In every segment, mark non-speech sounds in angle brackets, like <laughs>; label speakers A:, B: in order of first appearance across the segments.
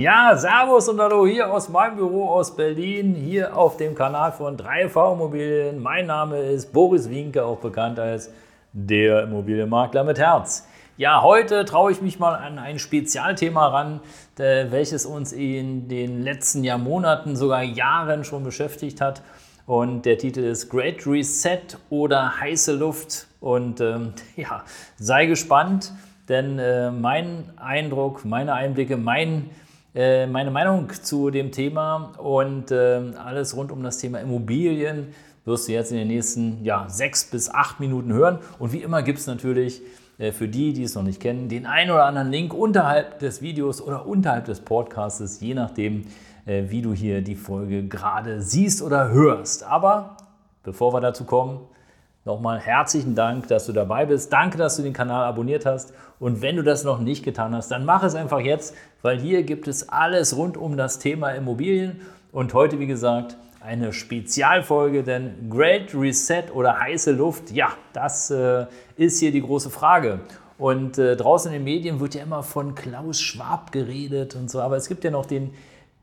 A: Ja, Servus und Hallo hier aus meinem Büro aus Berlin, hier auf dem Kanal von 3V Immobilien. Mein Name ist Boris Wienke, auch bekannt als der Immobilienmakler mit Herz. Ja, heute traue ich mich mal an ein Spezialthema ran, welches uns in den letzten Jahrmonaten, sogar Jahren schon beschäftigt hat. Und der Titel ist Great Reset oder heiße Luft. Und ähm, <laughs> ja, sei gespannt, denn äh, mein Eindruck, meine Einblicke, mein äh, meine Meinung zu dem Thema und äh, alles rund um das Thema Immobilien wirst du jetzt in den nächsten ja, sechs bis acht Minuten hören. Und wie immer gibt es natürlich äh, für die, die es noch nicht kennen, den einen oder anderen Link unterhalb des Videos oder unterhalb des Podcasts, je nachdem, äh, wie du hier die Folge gerade siehst oder hörst. Aber bevor wir dazu kommen, Nochmal herzlichen Dank, dass du dabei bist. Danke, dass du den Kanal abonniert hast. Und wenn du das noch nicht getan hast, dann mach es einfach jetzt, weil hier gibt es alles rund um das Thema Immobilien. Und heute, wie gesagt, eine Spezialfolge, denn Great Reset oder heiße Luft, ja, das äh, ist hier die große Frage. Und äh, draußen in den Medien wird ja immer von Klaus Schwab geredet und so, aber es gibt ja noch den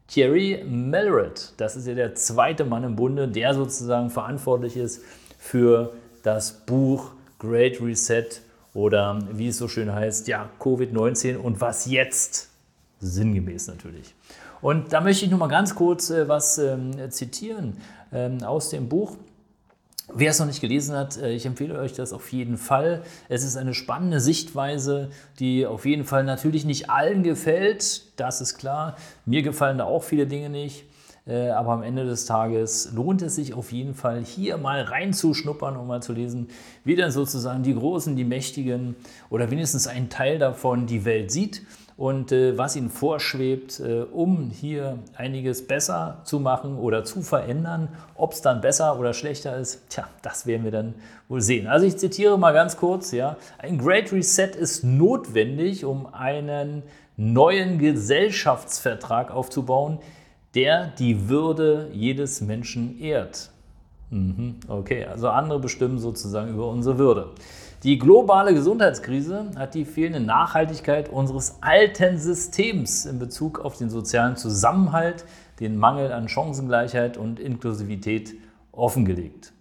A: Thierry Melred. Das ist ja der zweite Mann im Bunde, der sozusagen verantwortlich ist für das Buch Great Reset oder wie es so schön heißt, ja, Covid-19 und was jetzt? Sinngemäß natürlich. Und da möchte ich nur mal ganz kurz äh, was ähm, zitieren ähm, aus dem Buch. Wer es noch nicht gelesen hat, äh, ich empfehle euch das auf jeden Fall. Es ist eine spannende Sichtweise, die auf jeden Fall natürlich nicht allen gefällt, das ist klar. Mir gefallen da auch viele Dinge nicht. Äh, aber am Ende des Tages lohnt es sich auf jeden Fall, hier mal reinzuschnuppern, um mal zu lesen, wie denn sozusagen die Großen, die Mächtigen oder wenigstens ein Teil davon die Welt sieht und äh, was ihnen vorschwebt, äh, um hier einiges besser zu machen oder zu verändern. Ob es dann besser oder schlechter ist, tja, das werden wir dann wohl sehen. Also ich zitiere mal ganz kurz, ja, ein Great Reset ist notwendig, um einen neuen Gesellschaftsvertrag aufzubauen, der die Würde jedes Menschen ehrt. Mhm, okay, also andere bestimmen sozusagen über unsere Würde. Die globale Gesundheitskrise hat die fehlende Nachhaltigkeit unseres alten Systems in Bezug auf den sozialen Zusammenhalt, den Mangel an Chancengleichheit und Inklusivität offengelegt.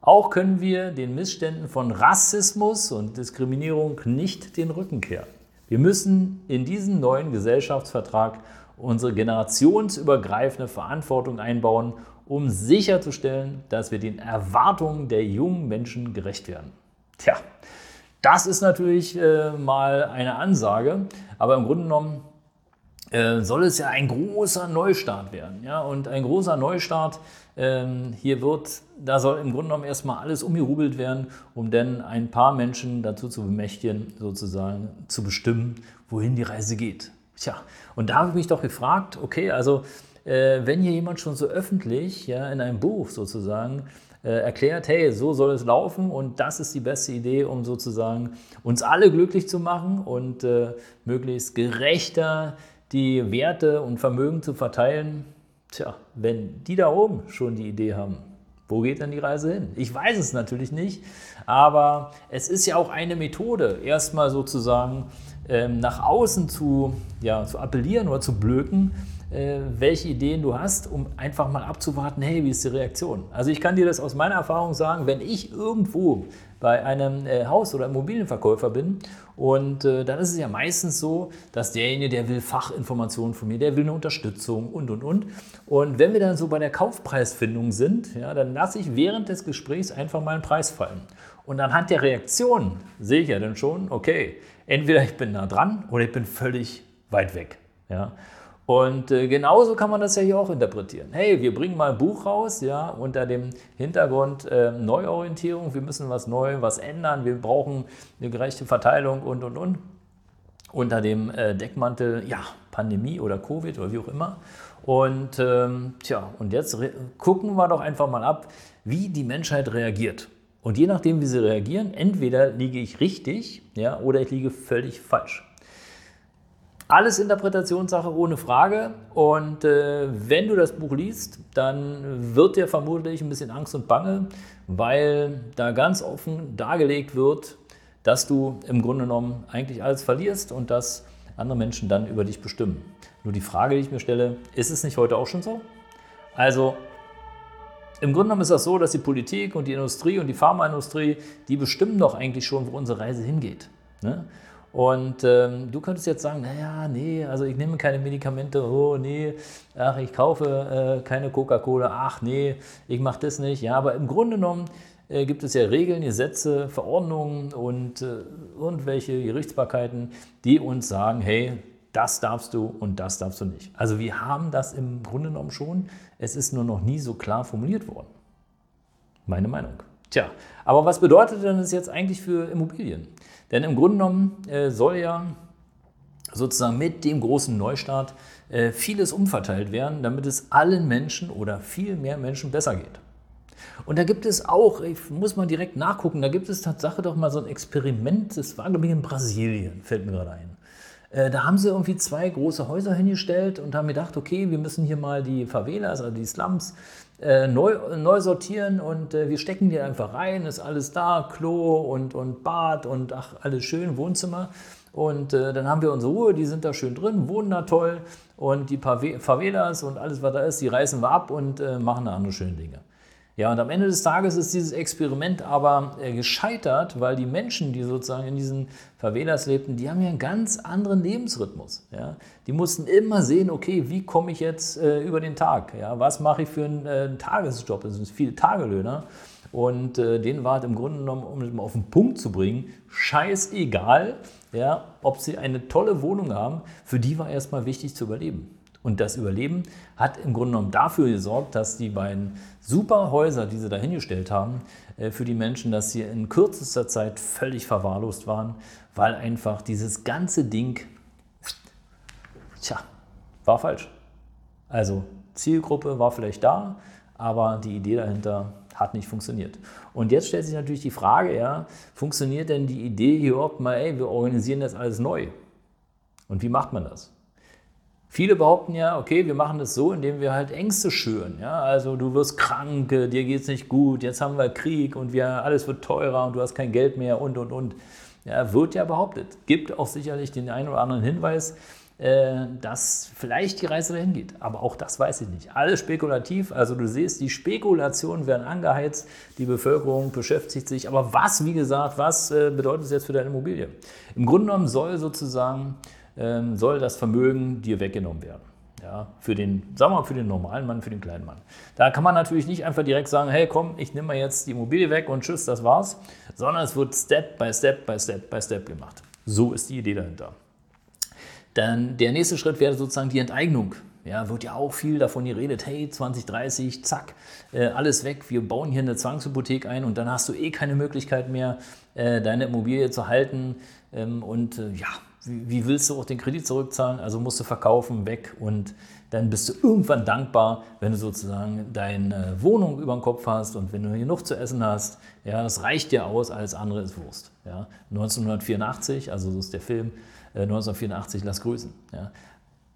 A: Auch können wir den Missständen von Rassismus und Diskriminierung nicht den Rücken kehren. Wir müssen in diesen neuen Gesellschaftsvertrag unsere generationsübergreifende Verantwortung einbauen, um sicherzustellen, dass wir den Erwartungen der jungen Menschen gerecht werden. Tja, das ist natürlich äh, mal eine Ansage, aber im Grunde genommen äh, soll es ja ein großer Neustart werden. Ja? Und ein großer Neustart, ähm, hier wird, da soll im Grunde genommen erstmal alles umgerubelt werden, um dann ein paar Menschen dazu zu bemächtigen, sozusagen zu bestimmen, wohin die Reise geht. Tja, und da habe ich mich doch gefragt, okay, also äh, wenn hier jemand schon so öffentlich ja, in einem Buch sozusagen äh, erklärt, hey, so soll es laufen und das ist die beste Idee, um sozusagen uns alle glücklich zu machen und äh, möglichst gerechter die Werte und Vermögen zu verteilen. Tja, wenn die da oben schon die Idee haben, wo geht dann die Reise hin? Ich weiß es natürlich nicht, aber es ist ja auch eine Methode, erstmal sozusagen ähm, nach außen zu, ja, zu appellieren oder zu blöken, welche Ideen du hast, um einfach mal abzuwarten, hey, wie ist die Reaktion? Also ich kann dir das aus meiner Erfahrung sagen, wenn ich irgendwo bei einem äh, Haus- oder Immobilienverkäufer bin und äh, dann ist es ja meistens so, dass derjenige, der will Fachinformationen von mir, der will eine Unterstützung und, und, und. Und wenn wir dann so bei der Kaufpreisfindung sind, ja, dann lasse ich während des Gesprächs einfach mal einen Preis fallen. Und anhand der Reaktion sehe ich ja dann schon, okay, entweder ich bin nah dran oder ich bin völlig weit weg. Ja? Und äh, genauso kann man das ja hier auch interpretieren. Hey, wir bringen mal ein Buch raus, ja, unter dem Hintergrund äh, Neuorientierung. Wir müssen was neu, was ändern. Wir brauchen eine gerechte Verteilung und und und. unter dem äh, Deckmantel, ja, Pandemie oder Covid oder wie auch immer. Und ähm, tja, und jetzt gucken wir doch einfach mal ab, wie die Menschheit reagiert. Und je nachdem, wie sie reagieren, entweder liege ich richtig ja, oder ich liege völlig falsch. Alles Interpretationssache ohne Frage. Und äh, wenn du das Buch liest, dann wird dir vermutlich ein bisschen Angst und Bange, weil da ganz offen dargelegt wird, dass du im Grunde genommen eigentlich alles verlierst und dass andere Menschen dann über dich bestimmen. Nur die Frage, die ich mir stelle, ist es nicht heute auch schon so? Also im Grunde genommen ist das so, dass die Politik und die Industrie und die Pharmaindustrie, die bestimmen doch eigentlich schon, wo unsere Reise hingeht. Ne? Und ähm, du könntest jetzt sagen, naja, nee, also ich nehme keine Medikamente, oh nee, ach, ich kaufe äh, keine Coca-Cola, ach nee, ich mache das nicht. Ja, aber im Grunde genommen äh, gibt es ja Regeln, Gesetze, Verordnungen und äh, irgendwelche Gerichtsbarkeiten, die uns sagen, hey, das darfst du und das darfst du nicht. Also wir haben das im Grunde genommen schon, es ist nur noch nie so klar formuliert worden. Meine Meinung. Tja, aber was bedeutet denn das jetzt eigentlich für Immobilien? Denn im Grunde genommen äh, soll ja sozusagen mit dem großen Neustart äh, vieles umverteilt werden, damit es allen Menschen oder viel mehr Menschen besser geht. Und da gibt es auch, ich muss mal direkt nachgucken, da gibt es tatsächlich doch mal so ein Experiment, das war glaube ich in Brasilien, fällt mir gerade ein. Äh, da haben sie irgendwie zwei große Häuser hingestellt und haben gedacht, okay, wir müssen hier mal die Favelas, also die Slums, äh, neu, neu sortieren und äh, wir stecken die einfach rein, ist alles da, Klo und, und Bad und ach, alles schön, Wohnzimmer. Und äh, dann haben wir unsere Ruhe, die sind da schön drin, wohnen da toll und die Favelas und alles, was da ist, die reißen wir ab und machen da andere schöne Dinge. Ja, und am Ende des Tages ist dieses Experiment aber äh, gescheitert, weil die Menschen, die sozusagen in diesen Favelas lebten, die haben ja einen ganz anderen Lebensrhythmus. Ja? Die mussten immer sehen, okay, wie komme ich jetzt äh, über den Tag? Ja? Was mache ich für einen äh, Tagesjob? Das sind viele Tagelöhner. Und äh, denen war es im Grunde genommen, um es mal auf den Punkt zu bringen, scheißegal, ja, ob sie eine tolle Wohnung haben, für die war erstmal wichtig zu überleben. Und das Überleben hat im Grunde genommen dafür gesorgt, dass die beiden super Häuser, die sie da hingestellt haben, äh, für die Menschen, dass sie in kürzester Zeit völlig verwahrlost waren, weil einfach dieses ganze Ding, tja, war falsch. Also Zielgruppe war vielleicht da, aber die Idee dahinter hat nicht funktioniert. Und jetzt stellt sich natürlich die Frage, ja, funktioniert denn die Idee überhaupt mal, ey, wir organisieren das alles neu? Und wie macht man das? Viele behaupten ja, okay, wir machen das so, indem wir halt Ängste schüren. Ja? Also du wirst krank, dir geht es nicht gut, jetzt haben wir Krieg und wir, alles wird teurer und du hast kein Geld mehr und, und, und. Ja, wird ja behauptet. Gibt auch sicherlich den einen oder anderen Hinweis, äh, dass vielleicht die Reise dahin geht. Aber auch das weiß ich nicht. Alles spekulativ. Also du siehst, die Spekulationen werden angeheizt, die Bevölkerung beschäftigt sich. Aber was, wie gesagt, was äh, bedeutet es jetzt für deine Immobilie? Im Grunde genommen soll sozusagen ähm, soll das Vermögen dir weggenommen werden. Ja, für den, sagen wir mal, für den normalen Mann, für den kleinen Mann. Da kann man natürlich nicht einfach direkt sagen, hey komm, ich nehme mal jetzt die Immobilie weg und tschüss, das war's, sondern es wird Step by Step by Step by Step gemacht. So ist die Idee dahinter. Dann der nächste Schritt wäre sozusagen die Enteignung. Ja, wird ja auch viel davon geredet, hey, 2030, zack, äh, alles weg, wir bauen hier eine Zwangshypothek ein und dann hast du eh keine Möglichkeit mehr, äh, deine Immobilie zu halten. Ähm, und äh, ja, wie, wie willst du auch den Kredit zurückzahlen? Also musst du verkaufen, weg und dann bist du irgendwann dankbar, wenn du sozusagen deine Wohnung über den Kopf hast und wenn du genug zu essen hast. Ja, das reicht dir aus, alles andere ist Wurst. Ja, 1984, also so ist der Film, äh, 1984, lass grüßen. Ja.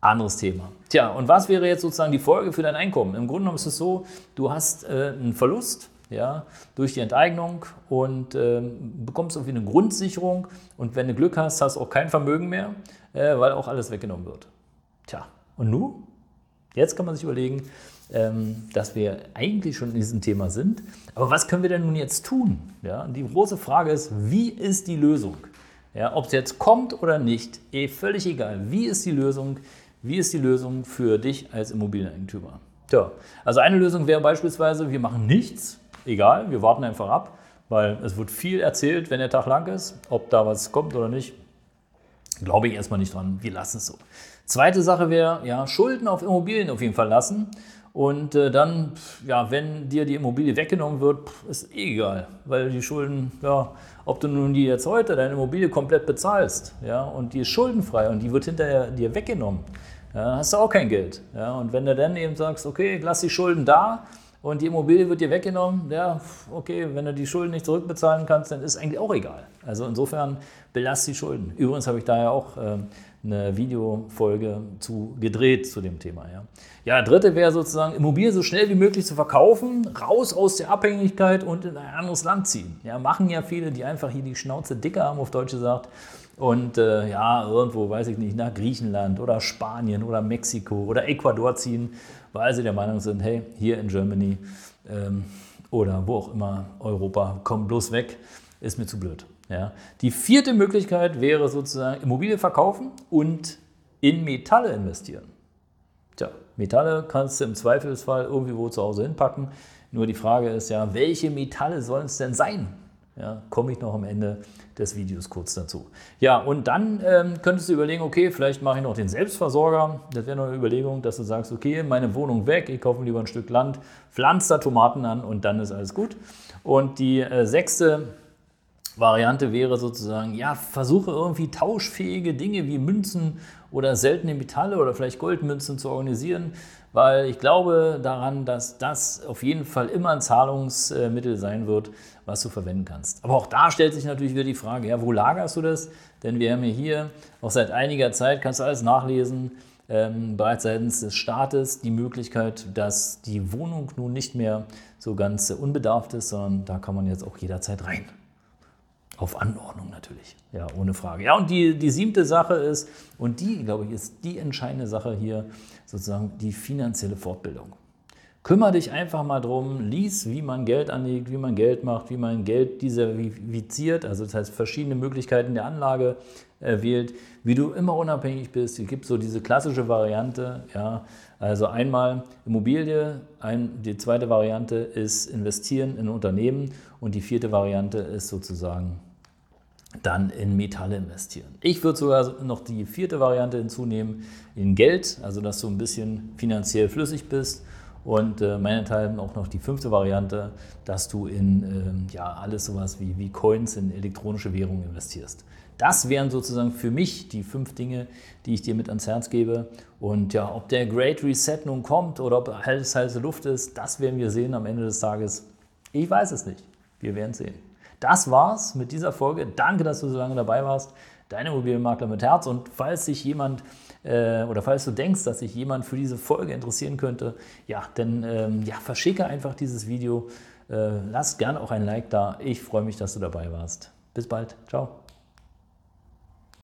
A: Anderes Thema. Tja, und was wäre jetzt sozusagen die Folge für dein Einkommen? Im Grunde genommen ist es so, du hast äh, einen Verlust ja, durch die Enteignung und äh, bekommst irgendwie eine Grundsicherung und wenn du Glück hast, hast du auch kein Vermögen mehr, äh, weil auch alles weggenommen wird. Tja, und nun? Jetzt kann man sich überlegen, ähm, dass wir eigentlich schon in diesem Thema sind. Aber was können wir denn nun jetzt tun? Ja, die große Frage ist, wie ist die Lösung? Ja, Ob es jetzt kommt oder nicht, eh völlig egal. Wie ist die Lösung? Wie ist die Lösung für dich als Immobilieneigentümer? Tja, also eine Lösung wäre beispielsweise, wir machen nichts, egal, wir warten einfach ab, weil es wird viel erzählt, wenn der Tag lang ist. Ob da was kommt oder nicht, glaube ich erstmal nicht dran. Wir lassen es so. Zweite Sache wäre, ja, Schulden auf Immobilien auf jeden Fall lassen. Und äh, dann, ja, wenn dir die Immobilie weggenommen wird, ist eh egal, weil die Schulden, ja, ob du nun die jetzt heute deine Immobilie komplett bezahlst, ja, und die ist schuldenfrei und die wird hinterher dir weggenommen, ja, hast du auch kein Geld. Ja, und wenn du dann eben sagst, okay, lass die Schulden da und die Immobilie wird dir weggenommen, ja, okay, wenn du die Schulden nicht zurückbezahlen kannst, dann ist eigentlich auch egal. Also insofern belast die Schulden. Übrigens habe ich da ja auch äh, eine Videofolge zu gedreht zu dem Thema. Ja, ja dritte wäre sozusagen, Immobilien so schnell wie möglich zu verkaufen, raus aus der Abhängigkeit und in ein anderes Land ziehen. Ja, machen ja viele, die einfach hier die Schnauze dicker haben, auf Deutsch gesagt. Und äh, ja, irgendwo, weiß ich nicht, nach Griechenland oder Spanien oder Mexiko oder Ecuador ziehen, weil sie der Meinung sind, hey, hier in Germany ähm, oder wo auch immer Europa, komm bloß weg, ist mir zu blöd. Ja. Die vierte Möglichkeit wäre sozusagen Immobilie verkaufen und in Metalle investieren. Tja, Metalle kannst du im Zweifelsfall irgendwie wo zu Hause hinpacken. Nur die Frage ist ja, welche Metalle sollen es denn sein? Ja, komme ich noch am Ende des Videos kurz dazu. Ja, und dann ähm, könntest du überlegen, okay, vielleicht mache ich noch den Selbstversorger. Das wäre noch eine Überlegung, dass du sagst, okay, meine Wohnung weg, ich kaufe lieber ein Stück Land, pflanze da Tomaten an und dann ist alles gut. Und die äh, sechste Variante wäre sozusagen, ja, versuche irgendwie tauschfähige Dinge wie Münzen oder seltene Metalle oder vielleicht Goldmünzen zu organisieren, weil ich glaube daran, dass das auf jeden Fall immer ein Zahlungsmittel sein wird, was du verwenden kannst. Aber auch da stellt sich natürlich wieder die Frage, ja, wo lagerst du das? Denn wir haben ja hier auch seit einiger Zeit, kannst du alles nachlesen, ähm, bereits seitens des Staates die Möglichkeit, dass die Wohnung nun nicht mehr so ganz unbedarft ist, sondern da kann man jetzt auch jederzeit rein. Auf Anordnung natürlich, ja, ohne Frage. Ja, und die, die siebte Sache ist, und die, glaube ich, ist die entscheidende Sache hier, sozusagen die finanzielle Fortbildung. Kümmer dich einfach mal drum, lies, wie man Geld anlegt, wie man Geld macht, wie man Geld diversifiziert, also das heißt verschiedene Möglichkeiten der Anlage äh, wählt, wie du immer unabhängig bist. Es gibt so diese klassische Variante, ja, also einmal Immobilie, ein, die zweite Variante ist investieren in Unternehmen und die vierte Variante ist sozusagen dann in Metalle investieren. Ich würde sogar noch die vierte Variante hinzunehmen, in Geld, also dass du ein bisschen finanziell flüssig bist. Und äh, meinethalben auch noch die fünfte Variante, dass du in äh, ja, alles sowas wie, wie Coins, in elektronische Währungen investierst. Das wären sozusagen für mich die fünf Dinge, die ich dir mit ans Herz gebe. Und ja, ob der Great Reset nun kommt oder ob alles heiße Luft ist, das werden wir sehen am Ende des Tages. Ich weiß es nicht. Wir werden sehen. Das war's mit dieser Folge. Danke, dass du so lange dabei warst. Dein Immobilienmakler mit Herz. Und falls sich jemand äh, oder falls du denkst, dass sich jemand für diese Folge interessieren könnte, ja, dann ähm, ja, verschicke einfach dieses Video. Äh, lass gerne auch ein Like da. Ich freue mich, dass du dabei warst. Bis bald. Ciao.